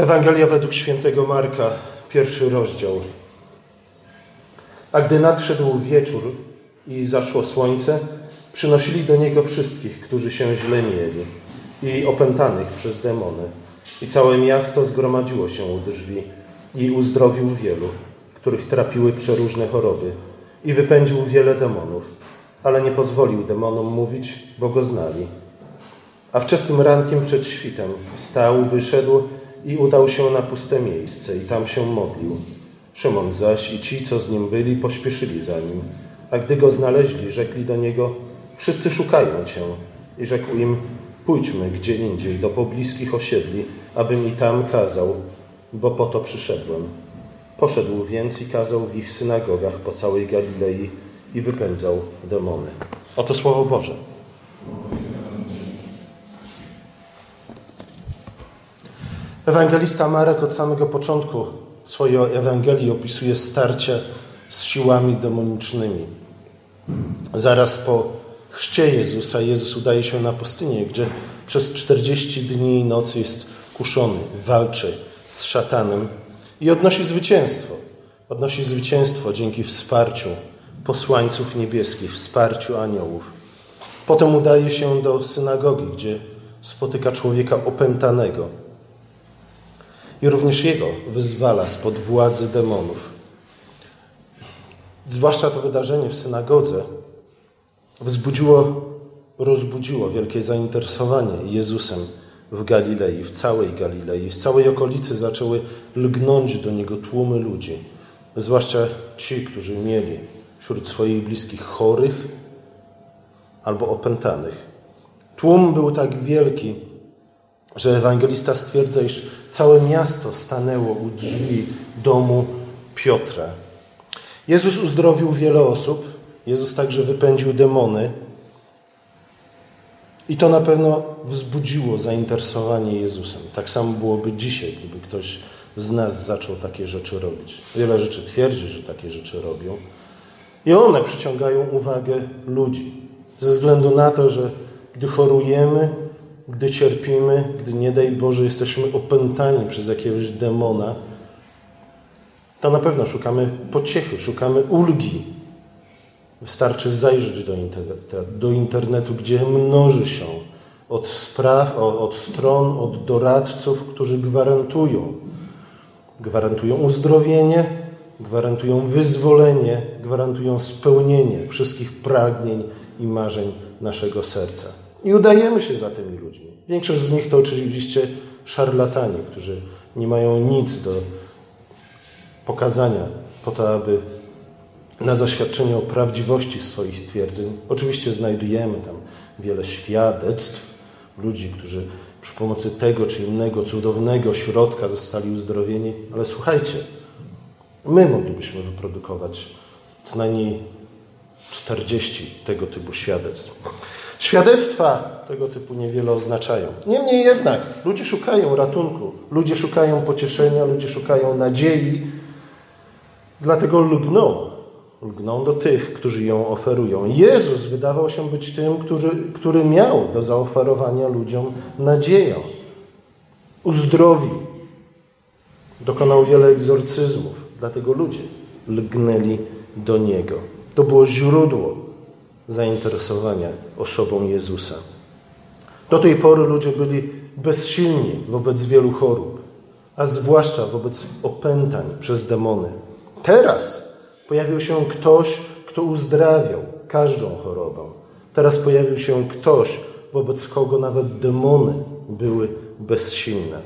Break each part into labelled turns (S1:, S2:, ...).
S1: Ewangelia według świętego Marka, pierwszy rozdział. A gdy nadszedł wieczór i zaszło słońce, przynosili do niego wszystkich, którzy się źle mieli i opętanych przez demony. I całe miasto zgromadziło się u drzwi i uzdrowił wielu, których trapiły przeróżne choroby i wypędził wiele demonów, ale nie pozwolił demonom mówić, bo go znali. A wczesnym rankiem przed świtem wstał, wyszedł i udał się na puste miejsce i tam się modlił. Szymon zaś i ci, co z nim byli, pośpieszyli za nim. A gdy go znaleźli, rzekli do niego, wszyscy szukają cię. I rzekł im, pójdźmy gdzie indziej, do pobliskich osiedli, abym i tam kazał, bo po to przyszedłem. Poszedł więc i kazał w ich synagogach po całej Galilei i wypędzał demony. Oto Słowo Boże. Ewangelista Marek od samego początku swojej Ewangelii opisuje starcie z siłami demonicznymi. Zaraz po chrzcie Jezusa Jezus udaje się na pustynię, gdzie przez 40 dni i nocy jest kuszony, walczy z szatanem i odnosi zwycięstwo. Odnosi zwycięstwo dzięki wsparciu posłańców niebieskich, wsparciu aniołów. Potem udaje się do synagogi, gdzie spotyka człowieka opętanego, i również jego wyzwala spod władzy demonów. Zwłaszcza to wydarzenie w synagodze wzbudziło, rozbudziło wielkie zainteresowanie Jezusem w Galilei, w całej Galilei. Z całej okolicy zaczęły lgnąć do Niego tłumy ludzi, zwłaszcza ci, którzy mieli wśród swoich bliskich chorych albo opętanych. Tłum był tak wielki, że ewangelista stwierdza, iż całe miasto stanęło u drzwi domu Piotra. Jezus uzdrowił wiele osób, Jezus także wypędził demony. I to na pewno wzbudziło zainteresowanie Jezusem. Tak samo byłoby dzisiaj, gdyby ktoś z nas zaczął takie rzeczy robić. Wiele rzeczy twierdzi, że takie rzeczy robią. I one przyciągają uwagę ludzi. Ze względu na to, że gdy chorujemy, gdy cierpimy, gdy nie daj Boże jesteśmy opętani przez jakiegoś demona, to na pewno szukamy pociechy, szukamy ulgi. Wystarczy zajrzeć do do internetu gdzie mnoży się od spraw, od stron, od doradców, którzy gwarantują, gwarantują uzdrowienie, gwarantują wyzwolenie, gwarantują spełnienie wszystkich pragnień i marzeń naszego serca. I udajemy się za tymi ludźmi. Większość z nich to oczywiście szarlatani, którzy nie mają nic do pokazania po to, aby na zaświadczenie o prawdziwości swoich twierdzeń. Oczywiście znajdujemy tam wiele świadectw ludzi, którzy przy pomocy tego czy innego cudownego środka zostali uzdrowieni, ale słuchajcie, my moglibyśmy wyprodukować co najmniej 40 tego typu świadectw. Świadectwa tego typu niewiele oznaczają. Niemniej jednak ludzie szukają ratunku, ludzie szukają pocieszenia, ludzie szukają nadziei, dlatego lgną. Lgną do tych, którzy ją oferują. Jezus wydawał się być tym, który, który miał do zaoferowania ludziom nadzieję. Uzdrowił. Dokonał wiele egzorcyzmów, dlatego ludzie lgnęli do Niego. To było źródło zainteresowania osobą Jezusa. Do tej pory ludzie byli bezsilni wobec wielu chorób, a zwłaszcza wobec opętań przez demony. Teraz pojawił się ktoś, kto uzdrawiał każdą chorobę. Teraz pojawił się ktoś, wobec kogo nawet demony były bezsilne.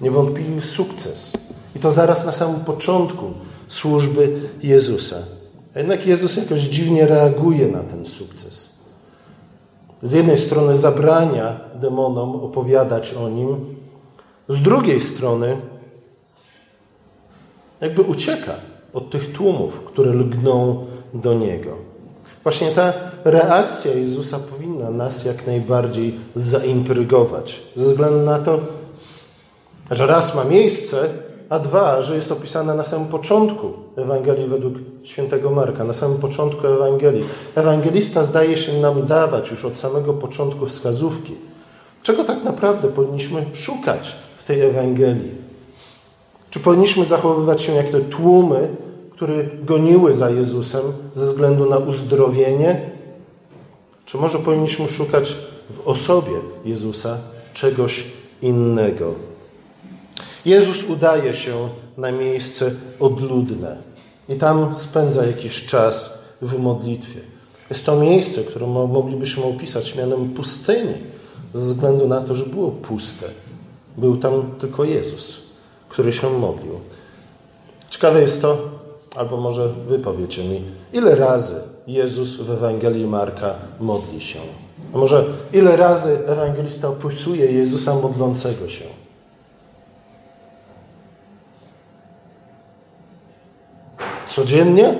S1: Niewątpliwy sukces. I to zaraz na samym początku służby Jezusa. A jednak Jezus jakoś dziwnie reaguje na ten sukces. Z jednej strony zabrania demonom opowiadać o nim, z drugiej strony jakby ucieka od tych tłumów, które lgną do Niego. Właśnie ta reakcja Jezusa powinna nas jak najbardziej zaintrygować, ze względu na to, że raz ma miejsce, a dwa, że jest opisane na samym początku Ewangelii według świętego Marka, na samym początku Ewangelii. Ewangelista zdaje się nam dawać już od samego początku wskazówki, czego tak naprawdę powinniśmy szukać w tej Ewangelii. Czy powinniśmy zachowywać się jak te tłumy, które goniły za Jezusem ze względu na uzdrowienie? Czy może powinniśmy szukać w osobie Jezusa czegoś innego? Jezus udaje się na miejsce odludne i tam spędza jakiś czas w modlitwie. Jest to miejsce, które moglibyśmy opisać mianem pustyni, ze względu na to, że było puste. Był tam tylko Jezus, który się modlił. Ciekawe jest to, albo może wy powiecie mi, ile razy Jezus w Ewangelii Marka modli się? A może ile razy ewangelista opisuje Jezusa modlącego się? Codziennie?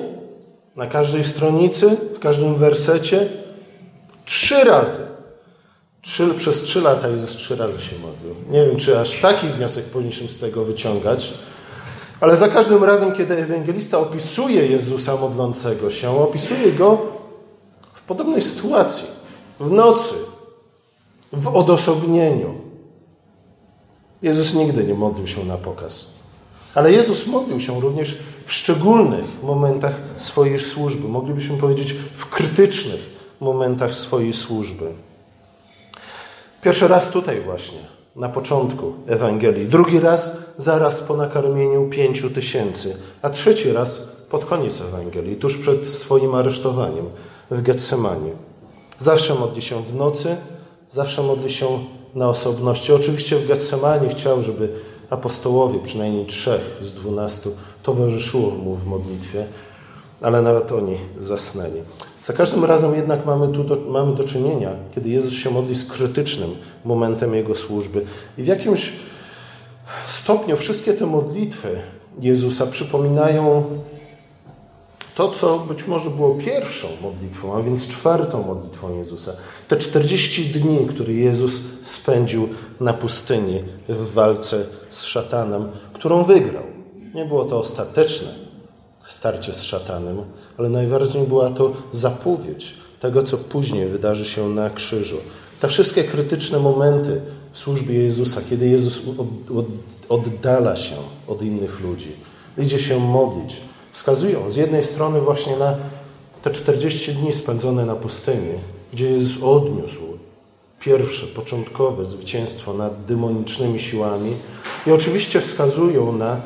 S1: Na każdej stronicy? W każdym wersecie? Trzy razy. Trzy, przez trzy lata Jezus trzy razy się modlił. Nie wiem, czy aż taki wniosek powinniśmy z tego wyciągać, ale za każdym razem, kiedy ewangelista opisuje Jezusa modlącego się, opisuje go w podobnej sytuacji. W nocy, w odosobnieniu. Jezus nigdy nie modlił się na pokaz. Ale Jezus modlił się również w szczególnych momentach swojej służby. Moglibyśmy powiedzieć w krytycznych momentach swojej służby. Pierwszy raz tutaj właśnie, na początku Ewangelii. Drugi raz zaraz po nakarmieniu pięciu tysięcy. A trzeci raz pod koniec Ewangelii, tuż przed swoim aresztowaniem w Getsemanie. Zawsze modli się w nocy, zawsze modli się na osobności. Oczywiście w Getsemanie chciał, żeby apostołowie, przynajmniej trzech z dwunastu, towarzyszyło mu w modlitwie, ale nawet oni zasnęli. Za każdym razem jednak mamy tu do, mamy do czynienia, kiedy Jezus się modli z krytycznym momentem Jego służby. I w jakimś stopniu wszystkie te modlitwy Jezusa przypominają to, co być może było pierwszą modlitwą, a więc czwartą modlitwą Jezusa. Te 40 dni, które Jezus spędził na pustyni w walce z szatanem, którą wygrał. Nie było to ostateczne starcie z szatanem, ale najważniejsza była to zapowiedź tego, co później wydarzy się na krzyżu. Te wszystkie krytyczne momenty w służbie Jezusa, kiedy Jezus oddala się od innych ludzi, idzie się modlić, wskazują z jednej strony właśnie na te 40 dni spędzone na pustyni, gdzie Jezus odniósł pierwsze, początkowe zwycięstwo nad demonicznymi siłami i oczywiście wskazują na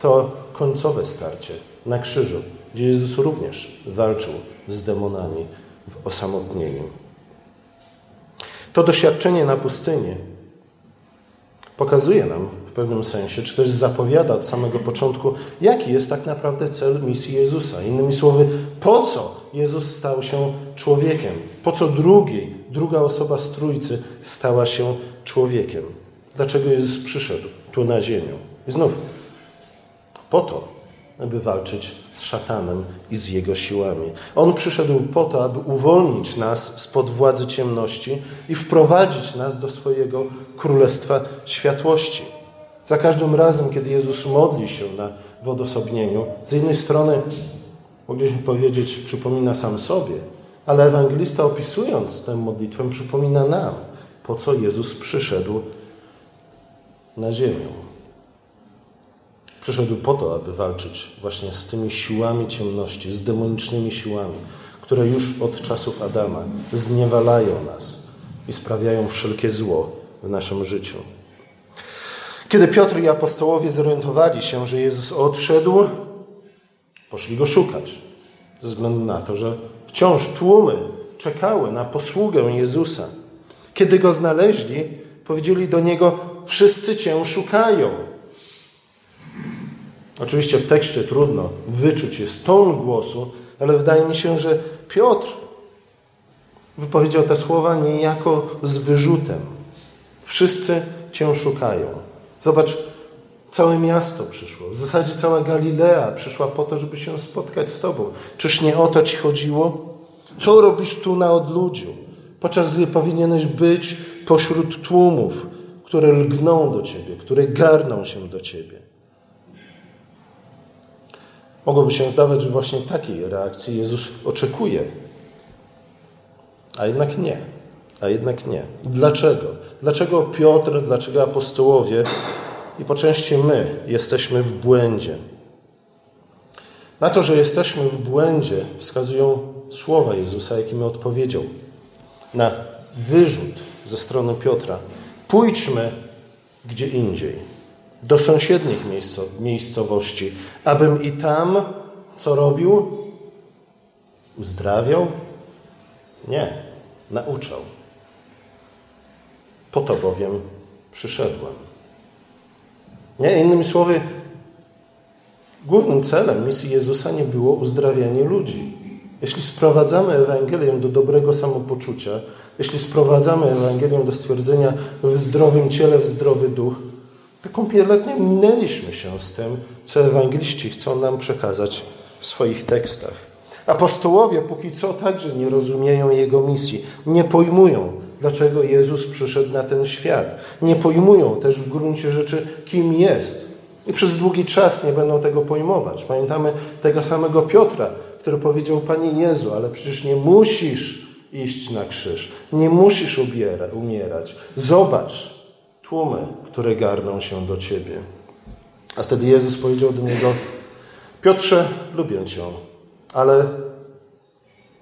S1: to końcowe starcie na krzyżu, gdzie Jezus również walczył z demonami w osamotnieniu. To doświadczenie na pustyni pokazuje nam pewnym sensie, czy też zapowiada od samego początku, jaki jest tak naprawdę cel misji Jezusa. Innymi słowy, po co Jezus stał się człowiekiem? Po co drugiej, druga osoba z Trójcy stała się człowiekiem? Dlaczego Jezus przyszedł tu na ziemię? I znów, po to, aby walczyć z szatanem i z jego siłami. On przyszedł po to, aby uwolnić nas spod władzy ciemności i wprowadzić nas do swojego królestwa światłości. Za każdym razem, kiedy Jezus modli się na wodosobnieniu, z jednej strony mogliśmy powiedzieć, przypomina sam sobie, ale ewangelista opisując tę modlitwę, przypomina nam, po co Jezus przyszedł na ziemię. Przyszedł po to, aby walczyć właśnie z tymi siłami ciemności, z demonicznymi siłami, które już od czasów Adama zniewalają nas i sprawiają wszelkie zło w naszym życiu. Kiedy Piotr i apostołowie zorientowali się, że Jezus odszedł, poszli go szukać, ze względu na to, że wciąż tłumy czekały na posługę Jezusa. Kiedy go znaleźli, powiedzieli do niego: Wszyscy cię szukają. Oczywiście w tekście trudno wyczuć jest ton głosu, ale wydaje mi się, że Piotr wypowiedział te słowa niejako z wyrzutem. Wszyscy Cię szukają. Zobacz, całe miasto przyszło. W zasadzie cała Galilea przyszła po to, żeby się spotkać z Tobą. Czyż nie o to Ci chodziło? Co robisz tu na odludziu? Podczas gdy powinieneś być pośród tłumów, które lgną do Ciebie, które garną się do Ciebie. Mogłoby się zdawać, że właśnie takiej reakcji Jezus oczekuje. A jednak nie. A jednak nie. Dlaczego? Dlaczego Piotr, dlaczego apostołowie i po części my jesteśmy w błędzie. Na to, że jesteśmy w błędzie, wskazują słowa Jezusa, jakimi odpowiedział na wyrzut ze strony Piotra. Pójdźmy gdzie indziej, do sąsiednich miejscowości, abym i tam co robił? Uzdrawiał? Nie, nauczał. Po to bowiem przyszedłem. Nie, innymi słowy, głównym celem misji Jezusa nie było uzdrawianie ludzi. Jeśli sprowadzamy Ewangelię do dobrego samopoczucia, jeśli sprowadzamy Ewangelię do stwierdzenia w zdrowym ciele, w zdrowy duch, to kompletnie minęliśmy się z tym, co ewangeliści chcą nam przekazać w swoich tekstach. Apostołowie póki co także nie rozumieją Jego misji, nie pojmują, dlaczego Jezus przyszedł na ten świat. Nie pojmują też w gruncie rzeczy, kim jest. I przez długi czas nie będą tego pojmować. Pamiętamy tego samego Piotra, który powiedział: Panie Jezu, ale przecież nie musisz iść na krzyż, nie musisz umierać. Zobacz tłumy, które garną się do ciebie. A wtedy Jezus powiedział do niego: Piotrze, lubię cię, ale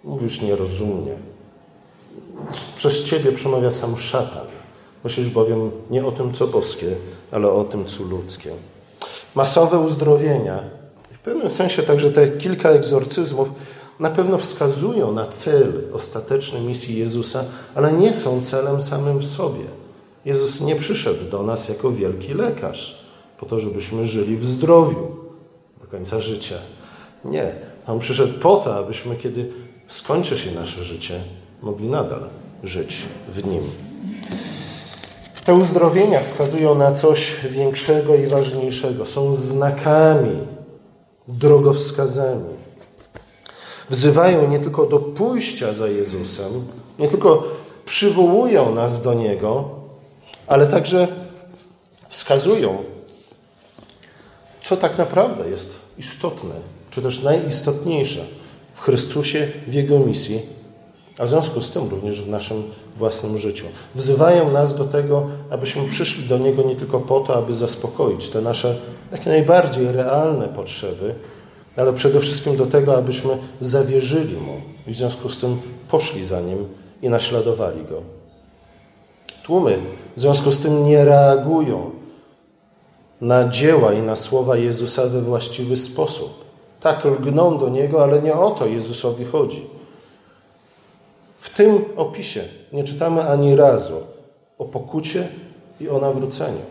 S1: mówisz nierozumnie. Przez ciebie przemawia sam szatan. Myślisz bowiem nie o tym, co boskie, ale o tym, co ludzkie. Masowe uzdrowienia, w pewnym sensie także te kilka egzorcyzmów, na pewno wskazują na cel ostateczny misji Jezusa, ale nie są celem samym w sobie. Jezus nie przyszedł do nas jako wielki lekarz, po to, żebyśmy żyli w zdrowiu do końca życia. Nie. On przyszedł po to, abyśmy, kiedy skończy się nasze życie, mogli nadal żyć w Nim. Te uzdrowienia wskazują na coś większego i ważniejszego. Są znakami, drogowskazami. Wzywają nie tylko do pójścia za Jezusem, nie tylko przywołują nas do Niego, ale także wskazują, co tak naprawdę jest istotne, czy też najistotniejsze w Chrystusie, w Jego misji, a w związku z tym również w naszym własnym życiu. Wzywają nas do tego, abyśmy przyszli do Niego nie tylko po to, aby zaspokoić te nasze jak najbardziej realne potrzeby, ale przede wszystkim do tego, abyśmy zawierzyli Mu i w związku z tym poszli za Nim i naśladowali Go. Tłumy w związku z tym nie reagują na dzieła i na słowa Jezusa we właściwy sposób. Tak lgną do Niego, ale nie o to Jezusowi chodzi. W tym opisie nie czytamy ani razu o pokucie i o nawróceniu.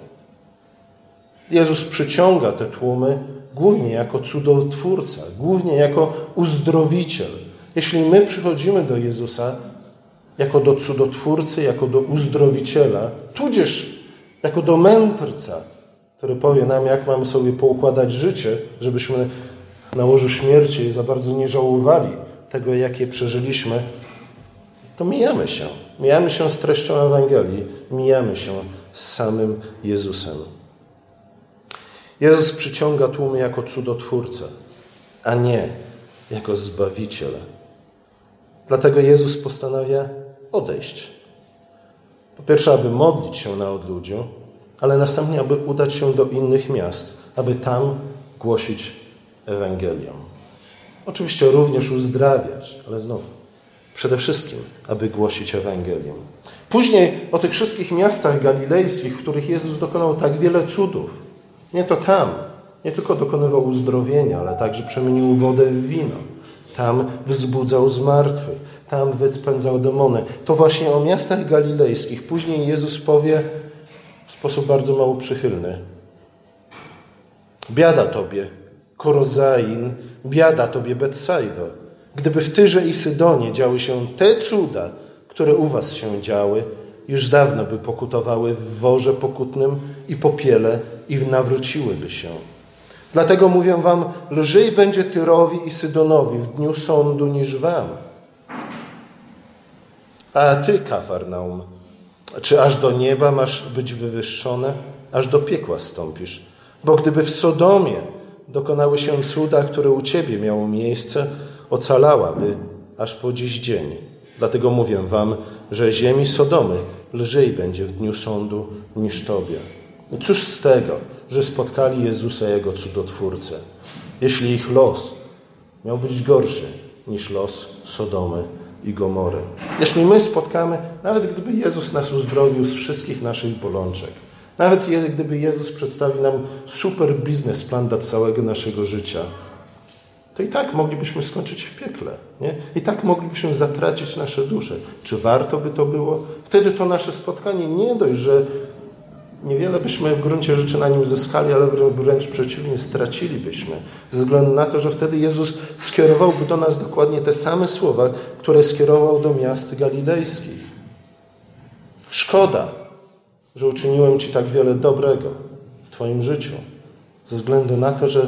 S1: Jezus przyciąga te tłumy głównie jako cudotwórca, głównie jako uzdrowiciel. Jeśli my przychodzimy do Jezusa jako do cudotwórcy, jako do uzdrowiciela, tudzież jako do mędrca, który powie nam, jak mamy sobie poukładać życie, żebyśmy na łożu śmierci za bardzo nie żałowali tego, jakie przeżyliśmy, to mijamy się. Mijamy się z treścią Ewangelii, mijamy się z samym Jezusem. Jezus przyciąga tłumy jako cudotwórcę, a nie jako zbawiciel. Dlatego Jezus postanawia odejść. Po pierwsze, aby modlić się na odludziu, ale następnie, aby udać się do innych miast, aby tam głosić Ewangelię. Oczywiście również uzdrawiać, ale znów przede wszystkim, aby głosić Ewangelię. Później o tych wszystkich miastach galilejskich, w których Jezus dokonał tak wiele cudów. Nie to tam, nie tylko dokonywał uzdrowienia, ale także przemienił wodę w wino. Tam wzbudzał zmartwych, tam wyspędzał demony. To właśnie o miastach galilejskich. Później Jezus powie w sposób bardzo mało przychylny. Biada Tobie, Korozain, biada Tobie, Betsaido. Gdyby w Tyrze i Sydonie działy się te cuda, które u was się działy, już dawno by pokutowały w worze pokutnym i popiele i nawróciłyby się. Dlatego mówię wam, lżej będzie Tyrowi i Sydonowi w dniu sądu niż wam. A ty, Kafarnaum, czy aż do nieba masz być wywyższone, aż do piekła stąpisz? Bo gdyby w Sodomie dokonały się cuda, które u ciebie miało miejsce, ocalałaby aż po dziś dzień. Dlatego mówię wam, że ziemi Sodomy lżej będzie w dniu sądu niż tobie. I cóż z tego, że spotkali Jezusa, Jego cudotwórcę, jeśli ich los miał być gorszy niż los Sodomy i Gomory. Jeśli my spotkamy, nawet gdyby Jezus nas uzdrowił z wszystkich naszych bolączek, nawet gdyby Jezus przedstawił nam super biznesplan dla całego naszego życia, to i tak moglibyśmy skończyć w piekle. Nie? I tak moglibyśmy zatracić nasze dusze. Czy warto by to było? Wtedy to nasze spotkanie nie dość, że niewiele byśmy w gruncie rzeczy na nim zyskali, ale wręcz przeciwnie, stracilibyśmy. Ze względu na to, że wtedy Jezus skierowałby do nas dokładnie te same słowa, które skierował do miast galilejskich. Szkoda, że uczyniłem Ci tak wiele dobrego w Twoim życiu, ze względu na to, że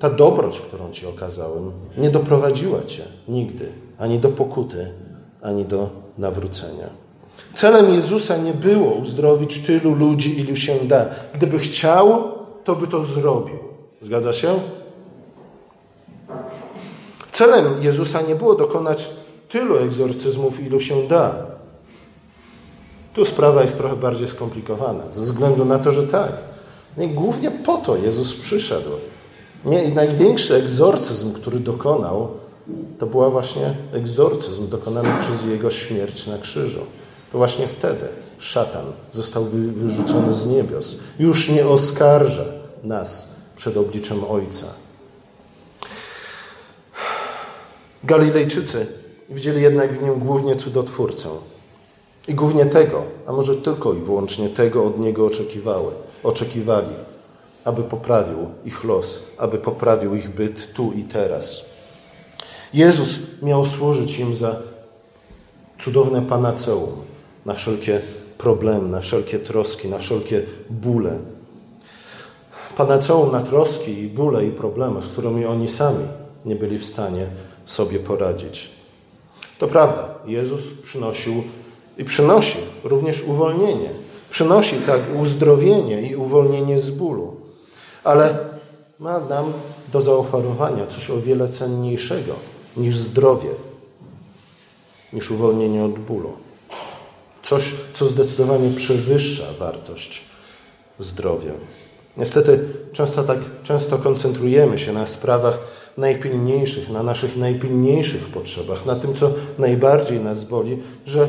S1: ta dobroć, którą Ci okazałem, nie doprowadziła Cię nigdy ani do pokuty, ani do nawrócenia. Celem Jezusa nie było uzdrowić tylu ludzi, ilu się da. Gdyby chciał, to by to zrobił. Zgadza się? Celem Jezusa nie było dokonać tylu egzorcyzmów, ilu się da. Tu sprawa jest trochę bardziej skomplikowana, ze względu na to, że tak. Głównie po to Jezus przyszedł. Nie, I największy egzorcyzm, który dokonał, to była właśnie egzorcyzm dokonany przez Jego śmierć na krzyżu. To właśnie wtedy szatan został wyrzucony z niebios. Już nie oskarża nas przed obliczem Ojca. Galilejczycy widzieli jednak w nim głównie cudotwórcę. I głównie tego, a może tylko i wyłącznie tego od niego oczekiwały, oczekiwali, aby poprawił ich los, aby poprawił ich byt tu i teraz. Jezus miał służyć im za cudowne panaceum, na wszelkie problemy, na wszelkie troski, na wszelkie bóle. Panaceum na troski i bóle i problemy, z którymi oni sami nie byli w stanie sobie poradzić. To prawda, Jezus przynosił i przynosi również uwolnienie. Przynosi tak uzdrowienie i uwolnienie z bólu. Ale ma nam do zaoferowania coś o wiele cenniejszego niż zdrowie, niż uwolnienie od bólu. Coś, co zdecydowanie przewyższa wartość zdrowia. Niestety często tak często koncentrujemy się na sprawach najpilniejszych, na naszych najpilniejszych potrzebach, na tym, co najbardziej nas boli, że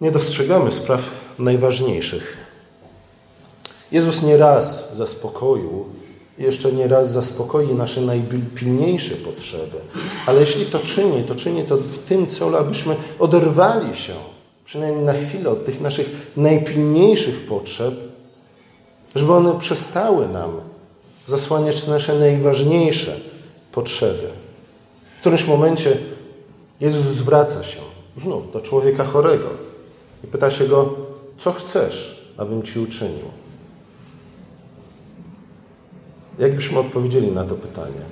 S1: nie dostrzegamy spraw najważniejszych. Jezus nie raz zaspokoił, jeszcze nie raz zaspokoi nasze najpilniejsze potrzeby, ale jeśli to czyni, to czyni to w tym celu, abyśmy oderwali się przynajmniej na chwilę, od tych naszych najpilniejszych potrzeb, żeby one przestały nam zasłaniać nasze najważniejsze potrzeby. W którymś momencie Jezus zwraca się znów do człowieka chorego i pyta się go, co chcesz, abym ci uczynił? Jakbyśmy odpowiedzieli na to pytanie?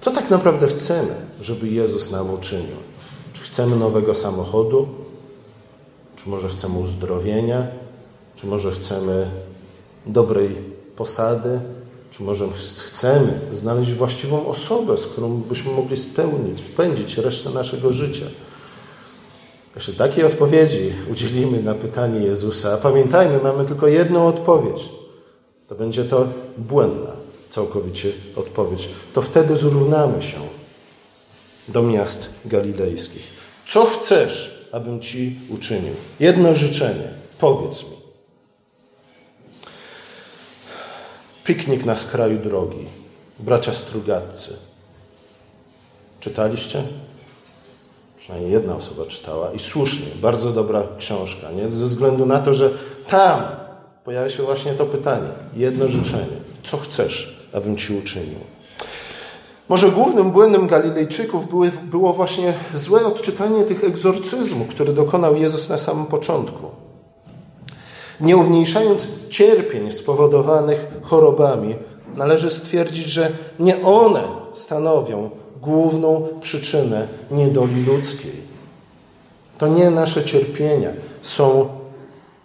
S1: Co tak naprawdę chcemy, żeby Jezus nam uczynił? Czy chcemy nowego samochodu? Czy może chcemy uzdrowienia? Czy może chcemy dobrej posady? Czy może chcemy znaleźć właściwą osobę, z którą byśmy mogli spełnić, spędzić resztę naszego życia? Jeśli takiej odpowiedzi udzielimy na pytanie Jezusa, a pamiętajmy, mamy tylko jedną odpowiedź, to będzie to błędna całkowicie odpowiedź. To wtedy zrównamy się do miast galilejskich. Co chcesz, abym ci uczynił? Jedno życzenie. Powiedz mi. Piknik na skraju drogi. Bracia Strugatcy. Czytaliście? Przynajmniej jedna osoba czytała i słusznie, bardzo dobra książka, nie? ze względu na to, że tam pojawia się właśnie to pytanie, jedno życzenie. Co chcesz, abym ci uczynił? Może głównym błędem Galilejczyków były, było właśnie złe odczytanie tych egzorcyzmów, które dokonał Jezus na samym początku. Nie umniejszając cierpień spowodowanych chorobami, należy stwierdzić, że nie one stanowią główną przyczynę niedoli ludzkiej. To nie nasze cierpienia są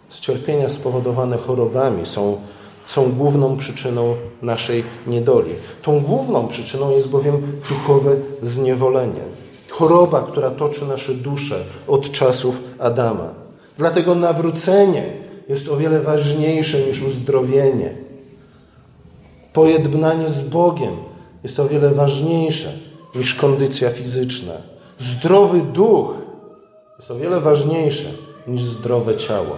S1: z cierpienia spowodowane chorobami, są są główną przyczyną naszej niedoli. Tą główną przyczyną jest bowiem duchowe zniewolenie. Choroba, która toczy nasze dusze od czasów Adama. Dlatego nawrócenie jest o wiele ważniejsze niż uzdrowienie. Pojednanie z Bogiem jest o wiele ważniejsze niż kondycja fizyczna. Zdrowy duch jest o wiele ważniejsze niż zdrowe ciało.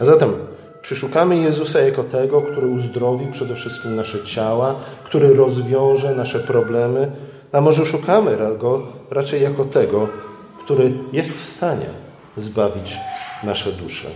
S1: A zatem, czy szukamy Jezusa jako tego, który uzdrowi przede wszystkim nasze ciała, który rozwiąże nasze problemy, a może szukamy Go raczej jako tego, który jest w stanie zbawić nasze dusze?